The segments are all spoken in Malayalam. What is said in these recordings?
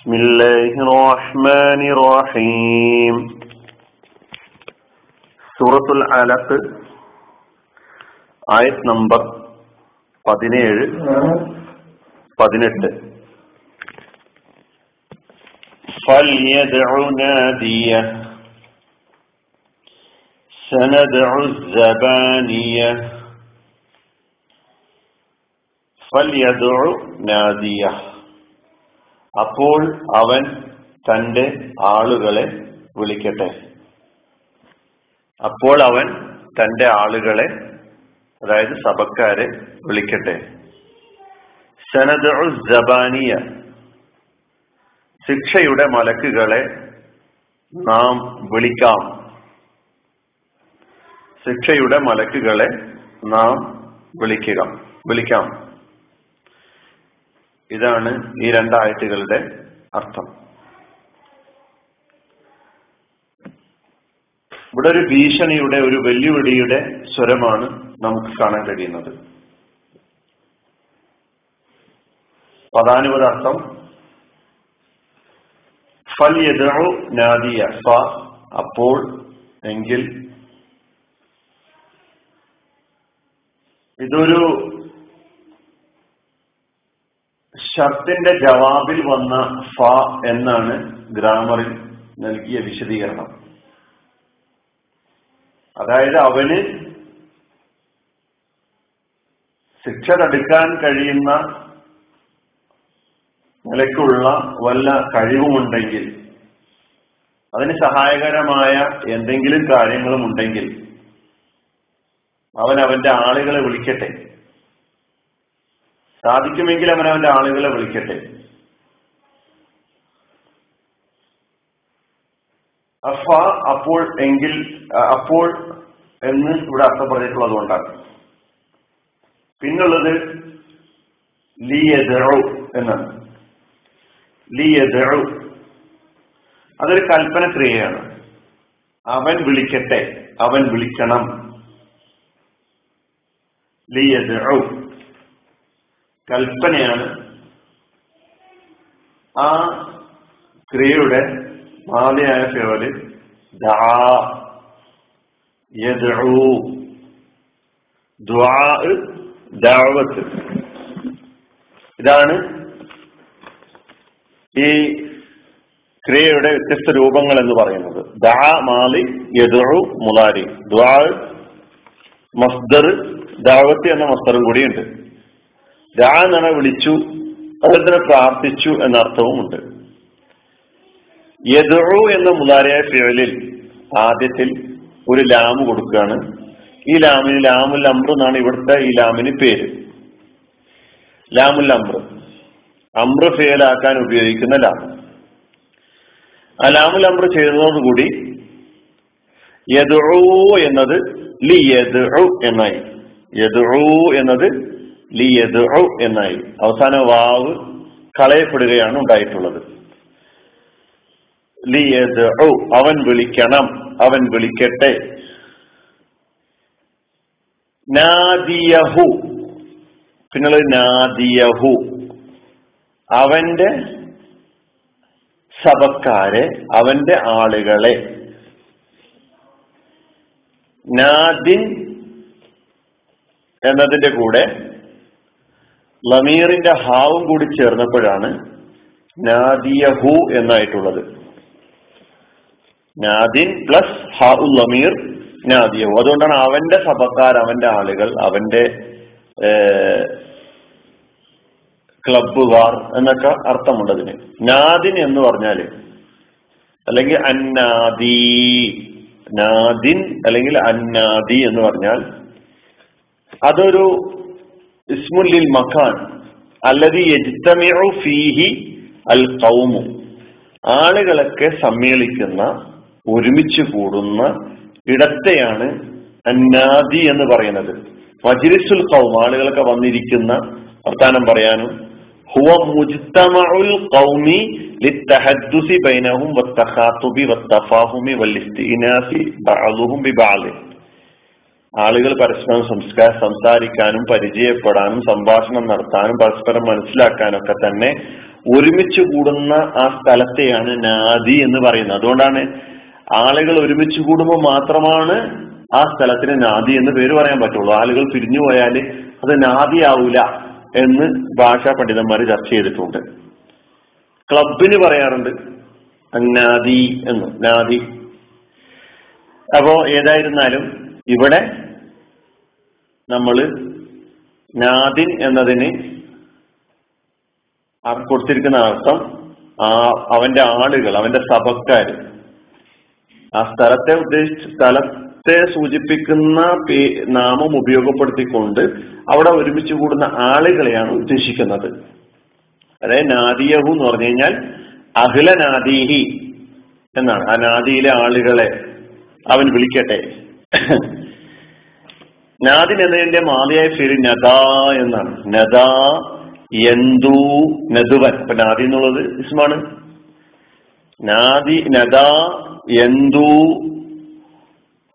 بسم الله الرحمن الرحيم. سورة العلق آية نمبر 17 18 فليدع ناديه سندعو الزبانيه فليدعو ناديه അപ്പോൾ അവൻ തന്റെ ആളുകളെ വിളിക്കട്ടെ. അപ്പോൾ അവൻ തന്റെ ആളുകളെ അതായത് സഭക്കാരെ വിളിക്കട്ടെ. സനദ് ജബാനിയ ശിക്ഷയുടെ മലക്കുകളെ നാം വിളിക്കാം. ശിക്ഷയുടെ മലക്കുകളെ നാം വിളിക്കുക വിളിക്കാം. ഇതാണ് ഈ രണ്ടായത്തുകളുടെ അർത്ഥം. ഇവിടെ ഒരു ഭീഷണിയുടെ ഒരു വെല്ലുവിളിയുടെ സ്വരമാണ് നമുക്ക് കാണാൻ കഴിയുന്നത്. പദാനുപത അർത്ഥം. ഫൽ യദു നാദിയ ഫ അപ്പോൾ എങ്കിൽ ഇതൊരു ഷർത്തിന്റെ ജവാബിൽ വന്ന ഫ എന്നാണ് ഗ്രാമറിൽ നൽകിയ വിശദീകരണം. അതായത് അവന് ശിക്ഷ തടുക്കാൻ കഴിയുന്ന നിലയ്ക്കുള്ള വല്ല കഴിവുമുണ്ടെങ്കിൽ അതിന് സഹായകരമായ എന്തെങ്കിലും കാര്യങ്ങളും ഉണ്ടെങ്കിൽ അവൻ അവന്റെ ആളുകളെ വിളിക്കട്ടെ. സാധിക്കുമെങ്കിൽ അവൻ അവന്റെ ആളുകളെ വിളിക്കട്ടെ. അഫ അപ്പോൾ എങ്കിൽ അപ്പോൾ എന്ന് ഇവിടെ അർത്ഥം പറഞ്ഞിട്ടുള്ളത് കൊണ്ടാണ് പിന്നുള്ളത് ലിയദു എന്നാണ്. ലിയദു അതൊരു കൽപ്പന ക്രിയയാണ്. അവൻ വിളിക്കട്ടെ അവൻ വിളിക്കണം. ലിയദു കൽപ്പനയാണ്. ആ ക്രിയയുടെ മാതയായ ഫേവൽ ഇതാണ് ഈ ക്രിയയുടെ വ്യത്യസ്ത രൂപങ്ങൾ എന്ന് പറയുന്നത്. ദാ മാലി യദു മുലാരി. ദ്വാ മസ്ദർ ദാവത്ത് എന്ന മസ്ദറും കൂടിയുണ്ട്. എന്നാണ് വിളിച്ചു അതുപോലെ തന്നെ പ്രാർത്ഥിച്ചു എന്ന അർത്ഥവുമുണ്ട് യദു എന്ന മുതാരയായ ഫിഴലിൽ ആദ്യത്തിൽ ഒരു ലാമ് കൊടുക്കുകയാണ്. ഈ ലാമിന് ലാമുൽ അമ്ര എന്നാണ് ഇവിടുത്തെ ഈ ലാമിന് പേര്. ലാമുൽ അമ്ര. അമ്ര ഫേലാക്കാൻ ഉപയോഗിക്കുന്ന ലാം. ആ ലാമുൽ അമ്ര ചെയ്യുന്നതോടുകൂടി യദു എന്നത് ലി യദു എന്നായി. യദു എന്നത് ലി യദു എന്നായി. അവസാന വാവ് കളയപ്പെടുകയാണ് ഉണ്ടായിട്ടുള്ളത്. ലിയദ് അവൻ വിളിക്കണം അവൻ വിളിക്കട്ടെ. നാദിയഹു പിന്നുള്ളത് നാദിയഹു. അവന്റെ സഭക്കാരെ അവന്റെ ആളുകളെ. നാദിൻ എന്നതിന്റെ കൂടെ ലമീറിന്റെ ഹാവും കൂടി ചേർന്നപ്പോഴാണ് നാദിയഹു എന്നായിട്ടുള്ളത്. നാദിൻ പ്ലസ് ഹാഉൽ ലമീർ നാദിയഹു അതുകൊണ്ടാണ് അവന്റെ സഭക്കാർ അവന്റെ ആളുകൾ അവന്റെ ക്ലബുകാർ എന്നൊക്കെ അർത്ഥമുണ്ട് അതിന് നാദിൻ എന്ന് പറഞ്ഞാൽ അല്ലെങ്കിൽ അന്നാദി നാദിൻ അല്ലെങ്കിൽ അന്നാദി എന്ന് പറഞ്ഞാൽ അതൊരു മഖാൻ അല്ലതി യജ്തമിഉ ഫീഹി അൽ ഖൗമു. ആളുകളൊക്കെ സമ്മേളിക്കുന്ന ഒരുമിച്ച് കൂടുന്ന ഇടത്തെയാണ് അന്നാദി എന്ന് പറയുന്നത്. മജിരിസുൽ കൗം ആളുകളൊക്കെ വന്നിരിക്കുന്ന വർത്താനം പറയാനും ഹുവ മുജ്തമഉൽ ഖൗമി ബൈനഹും വത്തഖാതുബി വത്തഫാഹുമി ബഅദുഹും ബിബഅദ്. ആളുകൾ പരസ്പരം സംസ്കാര സംസാരിക്കാനും പരിചയപ്പെടാനും സംഭാഷണം നടത്താനും പരസ്പരം മനസ്സിലാക്കാനും ഒക്കെ തന്നെ ഒരുമിച്ച് കൂടുന്ന ആ സ്ഥലത്തെയാണ് നാദി എന്ന് പറയുന്നത്. അതുകൊണ്ടാണ് ആളുകൾ ഒരുമിച്ച് കൂടുമ്പോൾ മാത്രമാണ് ആ സ്ഥലത്തിന് നാദി എന്ന് പേര് പറയാൻ പറ്റുള്ളൂ. ആളുകൾ പിരിഞ്ഞു പോയാൽ അത് നാദി ആവൂല എന്ന് ഭാഷാ പണ്ഡിതന്മാർ ചർച്ച ചെയ്തിട്ടുണ്ട്. ക്ലബിന് പറയാറുണ്ട് നാദി എന്ന് നാദി. അപ്പോ ഏതായിരുന്നാലും ഇവിടെ നമ്മൾ നാദിൻ എന്നതിന് കൊടുത്തിരിക്കുന്ന അർത്ഥം ആ അവന്റെ ആളുകൾ അവന്റെ സഭക്കാർ ആ സ്ഥലത്തെ ഉദ്ദേശിച്ച് സ്ഥലത്തെ സൂചിപ്പിക്കുന്ന നാമം ഉപയോഗപ്പെടുത്തിക്കൊണ്ട് അവിടെ ഒരുമിച്ച് കൂടുന്ന ആളുകളെയാണ് ഉദ്ദേശിക്കുന്നത്. അതായത് നാദിയഹു എന്ന് പറഞ്ഞു കഴിഞ്ഞാൽ അഖില നാദീഹി എന്നാണ്. ആ നാദിയിലെ ആളുകളെ അവൻ വിളിക്കട്ടെ. നാദിൻ എന്നതിന്റെ മാതിയായ പേര് നദാ എന്നാണ്. നദാ എന്തു നദുവൻ. അപ്പൊ നാദി എന്നുള്ളത് ഇസ്മാണ്. നാദി നദാ എന്തു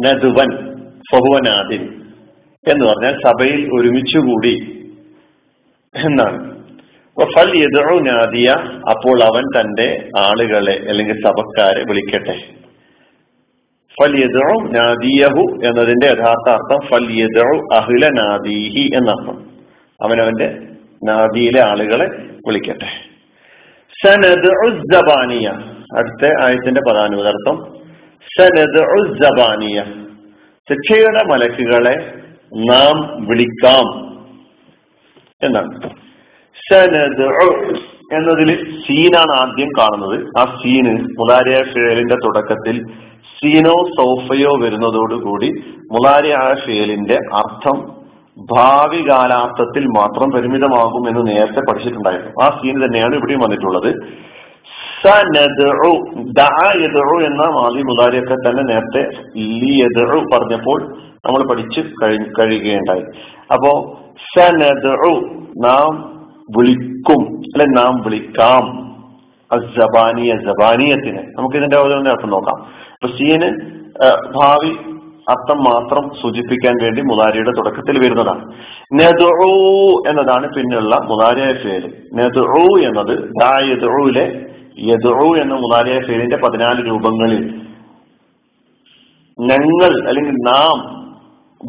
നദുവൻ. ഫഹുവനാദിൻ എന്ന് പറഞ്ഞാൽ സഭയിൽ ഒരുമിച്ചുകൂടി എന്നാണ്. ഫൽ എതിറു നാദിയ അപ്പോൾ അവൻ തന്റെ ആളുകളെ അല്ലെങ്കിൽ സഭക്കാരെ വിളിക്കട്ടെ. നാദിയഹു എന്നതിന്റെ യഥാർത്ഥ അർത്ഥം എതിറു അഹില നാദീഹി എന്നർത്ഥം. അവനവന്റെ നാദിയിലെ ആളുകളെ വിളിക്കട്ടെ. അടുത്ത ആയത്തിന്റെ പദാനുപദാർത്ഥം സനദ് ശിക്ഷയുടെ മലക്കുകളെ നാം വിളിക്കാം. എന്നാണ്. സനദ് എന്നതിൽ സീനാണ് ആദ്യം കാണുന്നത്. ആ സീന് മുലാരിയ ഫേലിന്റെ തുടക്കത്തിൽ സീനോ സോഫയോ വരുന്നതോടുകൂടി മുലാരിയ ഫേലിന്റെ അർത്ഥം ഭാവി കാലാർത്ഥത്തിൽ മാത്രം പരിമിതമാകും എന്ന് നേരത്തെ പഠിച്ചിട്ടുണ്ടായിരുന്നു. ആ സീൻ തന്നെയാണ് ഇവിടെയും വന്നിട്ടുള്ളത്. എന്ന മാതി മുതാരിയൊക്കെ തന്നെ നേരത്തെ ലിയതഴു പറഞ്ഞപ്പോൾ നമ്മൾ പഠിച്ച് കഴിയുകയുണ്ടായി. അപ്പോ സനദു നാം വിളിക്കും. അല്ലെ നാം വിളിക്കാം. അസബാനിയ ജബാനിയത്തിന് നമുക്ക് ഇതിന്റെ അവതരണ അർത്ഥം നോക്കാം. അപ്പൊ സീന് ഭാവി അർത്ഥം മാത്രം സൂചിപ്പിക്കാൻ വേണ്ടി മുതാരിയുടെ തുടക്കത്തിൽ വരുന്നതാണ്. നെതു എന്നതാണ് പിന്നുള്ള മുതാരിയ ഫേൽ. നെതു എന്നത് ദായതുഴുവിലെ യതുഴു എന്ന മുതാരിയ ഫേലിന്റെ പതിനാല് രൂപങ്ങളിൽ ഞങ്ങൾ അല്ലെങ്കിൽ നാം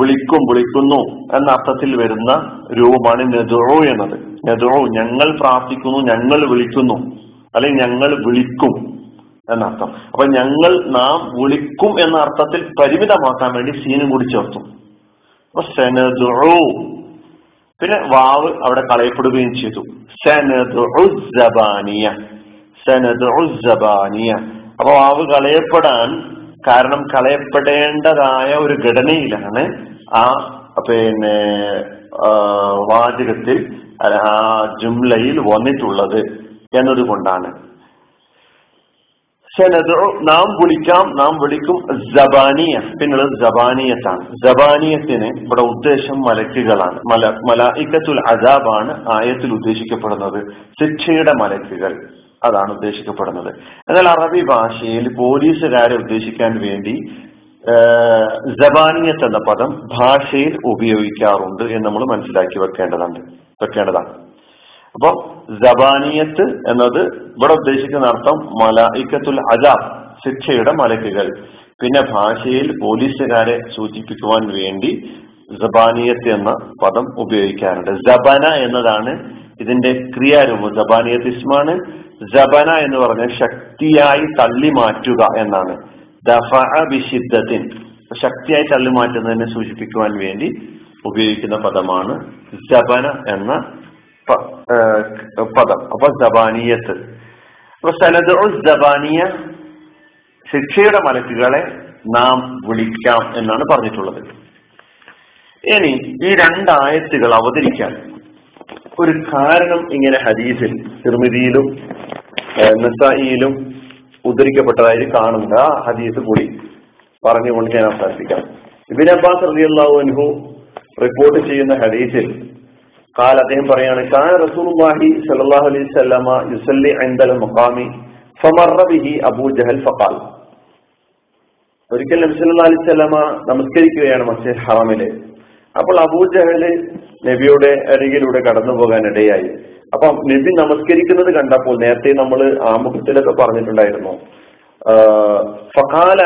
വിളിക്കും വിളിക്കുന്നു എന്ന അർത്ഥത്തിൽ വരുന്ന രൂപമാണ് നെതുഴു എന്നത്. നെതു ഞങ്ങൾ പ്രാർത്ഥിക്കുന്നു ഞങ്ങൾ വിളിക്കുന്നു. അല്ലെങ്കിൽ ഞങ്ങൾ വിളിക്കും എന്നർത്ഥം. അപ്പൊ ഞങ്ങൾ നാം വിളിക്കും എന്ന അർത്ഥത്തിൽ പരിമിതമാക്കാൻ വേണ്ടി സീനും കൂടി ചേർത്തു. അപ്പൊ സെനദു പിന്നെ വാവ് അവിടെ കളയപ്പെടുകയും ചെയ്തു. സെനദുബാനിയ സെനദുബാനിയ അപ്പൊ വാവ് കളയപ്പെടാൻ കാരണം കളയപ്പെടേണ്ടതായ ഒരു ഘടനയിലാണ് ആ പിന്നെ വാചകത്തിൽ ജുംലയിൽ വന്നിട്ടുള്ളത് എന്നതുകൊണ്ടാണ്. നാം വിളിക്കാം നാം വിളിക്കും ജബാനിയ പിന്നുള്ളത് ജബാനിയത്താണ് ജബാനിയത്തിന് ഇവിടെ ഉദ്ദേശം മലക്കുകളാണ്. മല മലായിക്കത്തുൽ അജാബാണ് ആയത്തിൽ ഉദ്ദേശിക്കപ്പെടുന്നത്. ശിക്ഷയുടെ മലക്കുകൾ അതാണ് ഉദ്ദേശിക്കപ്പെടുന്നത്. എന്നാൽ അറബി ഭാഷയിൽ പോലീസുകാരെ ഉദ്ദേശിക്കാൻ വേണ്ടി ജബാനിയത്ത് എന്ന പദം ഭാഷയിൽ ഉപയോഗിക്കാറുണ്ട് എന്ന് നമ്മൾ മനസ്സിലാക്കി വെക്കേണ്ടതുണ്ട് വെക്കേണ്ടതാണ്. അപ്പൊ ജബാനിയത്ത് എന്നത് ഇവിടെ ഉദ്ദേശിക്കുന്ന അർത്ഥം മലായിക്കത്തുൽ അജാബ് ശിക്ഷയുടെ മലക്കുകൾ. പിന്നെ ഭാഷയിൽ പോലീസുകാരെ സൂചിപ്പിക്കുവാൻ വേണ്ടി ജബാനിയത്ത് എന്ന പദം ഉപയോഗിക്കാറുണ്ട്. ജബന എന്നതാണ് ഇതിന്റെ ക്രിയാരൂപം. ജബാനിയത്ത് ഇസ്മാണ് ജബന എന്ന് പറഞ്ഞ ശക്തിയായി തള്ളി മാറ്റുക എന്നാണ്. ബിഷിദ്ദത്തിൻ. ശക്തിയായി തള്ളി മാറ്റുന്നതിനെ സൂചിപ്പിക്കുവാൻ വേണ്ടി ഉപയോഗിക്കുന്ന പദമാണ് ജബന എന്ന പദം. അപ്പൊ ജബാനിയത്ത് അപ്പൊ സനദ് ജബാനിയ ശിക്ഷയുടെ മലക്കുകളെ നാം വിളിക്കാം എന്നാണ് പറഞ്ഞിട്ടുള്ളത്. ഇനി ഈ രണ്ടായത്തുകൾ അവതരിക്കാൻ ഒരു കാരണം ഇങ്ങനെ ഹദീസിൽ തിർമിതിയിലും നസായിയിലും ഉദ്ധരിക്കപ്പെട്ടതായി കാണുന്ന ഹദീസ് കൂടി പറഞ്ഞുകൊണ്ട് ഞാൻ അവസാനിപ്പിക്കാം. ഇബിൻ അബ്ബാസ് റളിയല്ലാഹു അൻഹു റിപ്പോർട്ട് ചെയ്യുന്ന ഹദീസിൽ കാൽ അദ്ദേഹം പറയാണ് കാന റസൂലുള്ളാഹി സ്വല്ലല്ലാഹു അലൈഹി വസല്ലമ യുസല്ലി ഇൻദൽ മുഖാമി ഫമറ ബിഹി അബൂ ജഹൽ ഫഖാൽ. ഒരിക്കൽ നബി സല്ലല്ലാഹു അലൈഹി സ്വലാമ നമസ്കരിക്കുകയാണ് മസ്ജിദ് ഹറാമിലെ. അപ്പോൾ അബൂ ജഹൽ നബിയുടെ അരികിലൂടെ കടന്നു പോകാൻ ഇടയായി. അപ്പൊ നബി നമസ്കരിക്കുന്നത് കണ്ടപ്പോൾ നേരത്തെ നമ്മൾ ആമുഖത്തിലൊക്കെ പറഞ്ഞിട്ടുണ്ടായിരുന്നു. ഫഖാല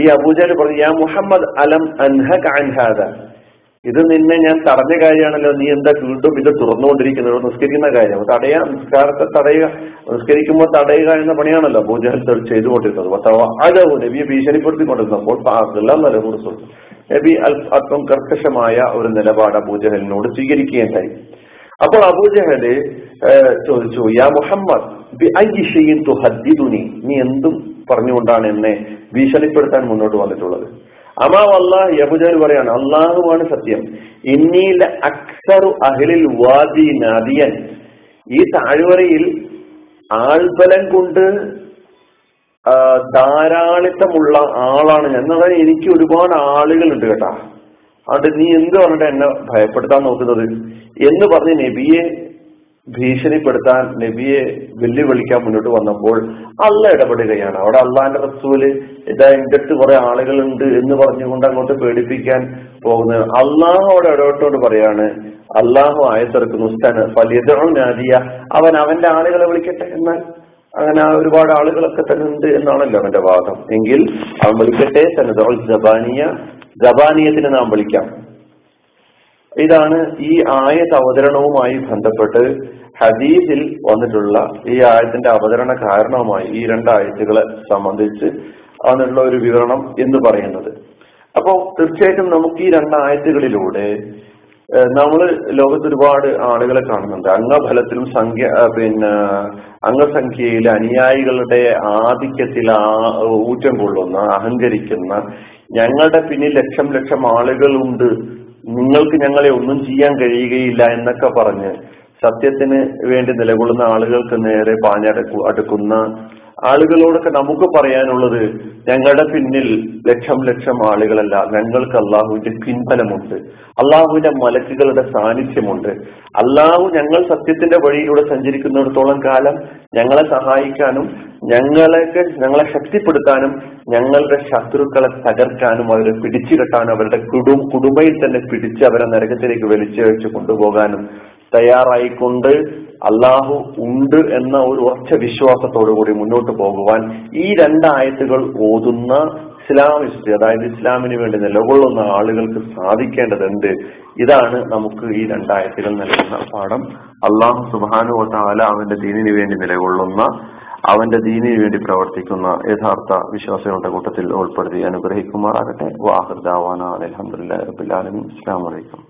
ഈ അബൂജഹൽ പറഞ്ഞു യാ മുഹമ്മദ് അലം അൻഹ അൻഹാദ ഇത് നിന്നെ ഞാൻ തടഞ്ഞ കാര്യമാണല്ലോ നീ എന്താ വീണ്ടും ഇത് തുറന്നുകൊണ്ടിരിക്കുന്നത്? നിസ്കരിക്കുന്ന കാര്യം. തടയാ നിസ്കാരത്തെ തടയുക നിസ്കരിക്കുമ്പോൾ തടയുക എന്ന പണിയാണല്ലോ ഭൂജാൻ ചെയ്തുകൊണ്ടിരുന്നത്. അതോ നബിയെ ഭീഷണിപ്പെടുത്തിക്കൊണ്ടിരുന്നപ്പോൾ നബി അല്പം കർക്കശമായ ഒരു നിലപാട് അബൂജഹലിനോട് സ്വീകരിക്കുകയുണ്ടായി. അപ്പോൾ അബൂജഹൽ ചോദിച്ചു യാ മുഹമ്മദ് നീ എന്തും പറഞ്ഞുകൊണ്ടാണ് എന്നെ ഭീഷണിപ്പെടുത്താൻ മുന്നോട്ട് വന്നിട്ടുള്ളത്? അമാ വല്ലാഹ് യബുജഹൽ പറയാണ് അള്ളാഹുവാണ് സത്യം. ഇന്നീല അക്സറു അഹ്ലിൽ വാദി നദിയൻ. ഈ താഴ്വരയിൽ ആൾബലം കൊണ്ട് ധാരാളിത്തമുള്ള ആളാണ് ഞാൻ. എന്നാൽ എനിക്ക് ഒരുപാട് ആളുകളുണ്ട് കേട്ടാ. അതുകൊണ്ട് നീ എന്ത് പറഞ്ഞിട്ട് എന്നെ ഭയപ്പെടുത്താൻ നോക്കുന്നത്? എന്ന് പറഞ്ഞ് നബിയെ ഭീഷണിപ്പെടുത്താൻ നബിയെ വെല്ലുവിളിക്കാൻ മുന്നോട്ട് വന്നപ്പോൾ അല്ല ഇടപെടുകയാണ്. അവിടെ അള്ളാന്റെ റസൂൽ ഇതാ എന്റെ അടുത്ത് കുറെ ആളുകളുണ്ട് എന്ന് പറഞ്ഞുകൊണ്ട് അങ്ങോട്ട് പേടിപ്പിക്കാൻ പോകുന്നത്. അള്ളാഹു അവിടെ ഇടപെട്ടോണ്ട് പറയാണ് അള്ളാഹു ആയത്തിറക്കുന്നു ഉസ്താന് ഫലിയതോ നാദിയ. അവൻ അവന്റെ ആളുകളെ വിളിക്കട്ടെ എന്നാൽ. അങ്ങനെ ഒരുപാട് ആളുകളൊക്കെ തന്നെ ഉണ്ട് എന്നാണല്ലോ അവന്റെ വാദം. എങ്കിൽ അവൻ വിളിക്കട്ടെ തന്നെ ജബാനിയത്തിന് നാം വിളിക്കാം. ഇതാണ് ഈ ആയത്ത് അവതരണവുമായി ബന്ധപ്പെട്ട് ഹദീസിൽ വന്നിട്ടുള്ള ഈ ആയത്തിന്റെ അവതരണ കാരണവുമായി ഈ രണ്ട് സംബന്ധിച്ച് വന്നിട്ടുള്ള ഒരു വിവരണം എന്ന് പറയുന്നത്. അപ്പോൾ തീർച്ചയായിട്ടും നമുക്ക് ഈ രണ്ട് നമ്മൾ ലോകത്ത് ഒരുപാട് ആളുകളെ കാണുന്നുണ്ട്. അംഗഫലത്തിലും സംഖ്യ പിന്നെ അംഗസംഖ്യയിൽ അനുയായികളുടെ ആധിക്യത്തിൽ ആ ഊറ്റം കൊള്ളുന്ന അഹങ്കരിക്കുന്ന ഞങ്ങളുടെ പിന്നിൽ ലക്ഷം ലക്ഷം ആളുകളുണ്ട്. നിങ്ങൾക്ക് ഞങ്ങളെ ഒന്നും ചെയ്യാൻ കഴിയുകയില്ല എന്നൊക്കെ പറഞ്ഞ് സത്യത്തിന് വേണ്ടി നിലകൊള്ളുന്ന ആളുകൾക്ക് നേരെ പാഞ്ഞടക്കു അടുക്കുന്ന ആളുകളോടൊക്കെ നമുക്ക് പറയാനുള്ളത് ഞങ്ങളുടെ പിന്നിൽ ലക്ഷം ലക്ഷം ആളുകളല്ല ഞങ്ങൾക്ക് അള്ളാഹുവിന്റെ പിൻബലമുണ്ട്. അള്ളാഹുവിന്റെ മലക്കുകളുടെ സാന്നിധ്യമുണ്ട്. അള്ളാഹു ഞങ്ങൾ സത്യത്തിന്റെ വഴിയിലൂടെ സഞ്ചരിക്കുന്നിടത്തോളം കാലം ഞങ്ങളെ സഹായിക്കാനും ഞങ്ങളെയൊക്കെ ഞങ്ങളെ ശക്തിപ്പെടുത്താനും ഞങ്ങളുടെ ശത്രുക്കളെ തകർക്കാനും അവരെ പിടിച്ചു കെട്ടാനും അവരുടെ കുടും കുടുംബയിൽ തന്നെ പിടിച്ച് അവരെ നരകത്തിലേക്ക് വലിച്ചു കൊണ്ടുപോകാനും തയ്യാറായിക്കൊണ്ട് അള്ളാഹു ഉണ്ട് എന്ന ഒരു ഉറച്ച വിശ്വാസത്തോടു കൂടി മുന്നോട്ട് പോകുവാൻ ഈ രണ്ടായത്തുകൾ ഓതുന്ന ഇസ്ലാമിസ്റ്റ് അതായത് ഇസ്ലാമിന് വേണ്ടി നിലകൊള്ളുന്ന ആളുകൾക്ക് സാധിക്കേണ്ടതുണ്ട്. ഇതാണ് നമുക്ക് ഈ രണ്ടായത്തുകൾ നൽകുന്ന പാഠം. അള്ളാഹു സുബാനു താല അവന്റെ ദീനിന് വേണ്ടി നിലകൊള്ളുന്ന അവന്റെ ദീനിന് വേണ്ടി പ്രവർത്തിക്കുന്ന യഥാർത്ഥ വിശ്വാസികളുടെ കൂട്ടത്തിൽ ഉൾപ്പെടുത്തി അനുഗ്രഹിക്കുമാറാകട്ടെ. വാഹൃദാവാന അലഹമുല്ലാ റബുലാലമി അസ്സാം വലൈക്കും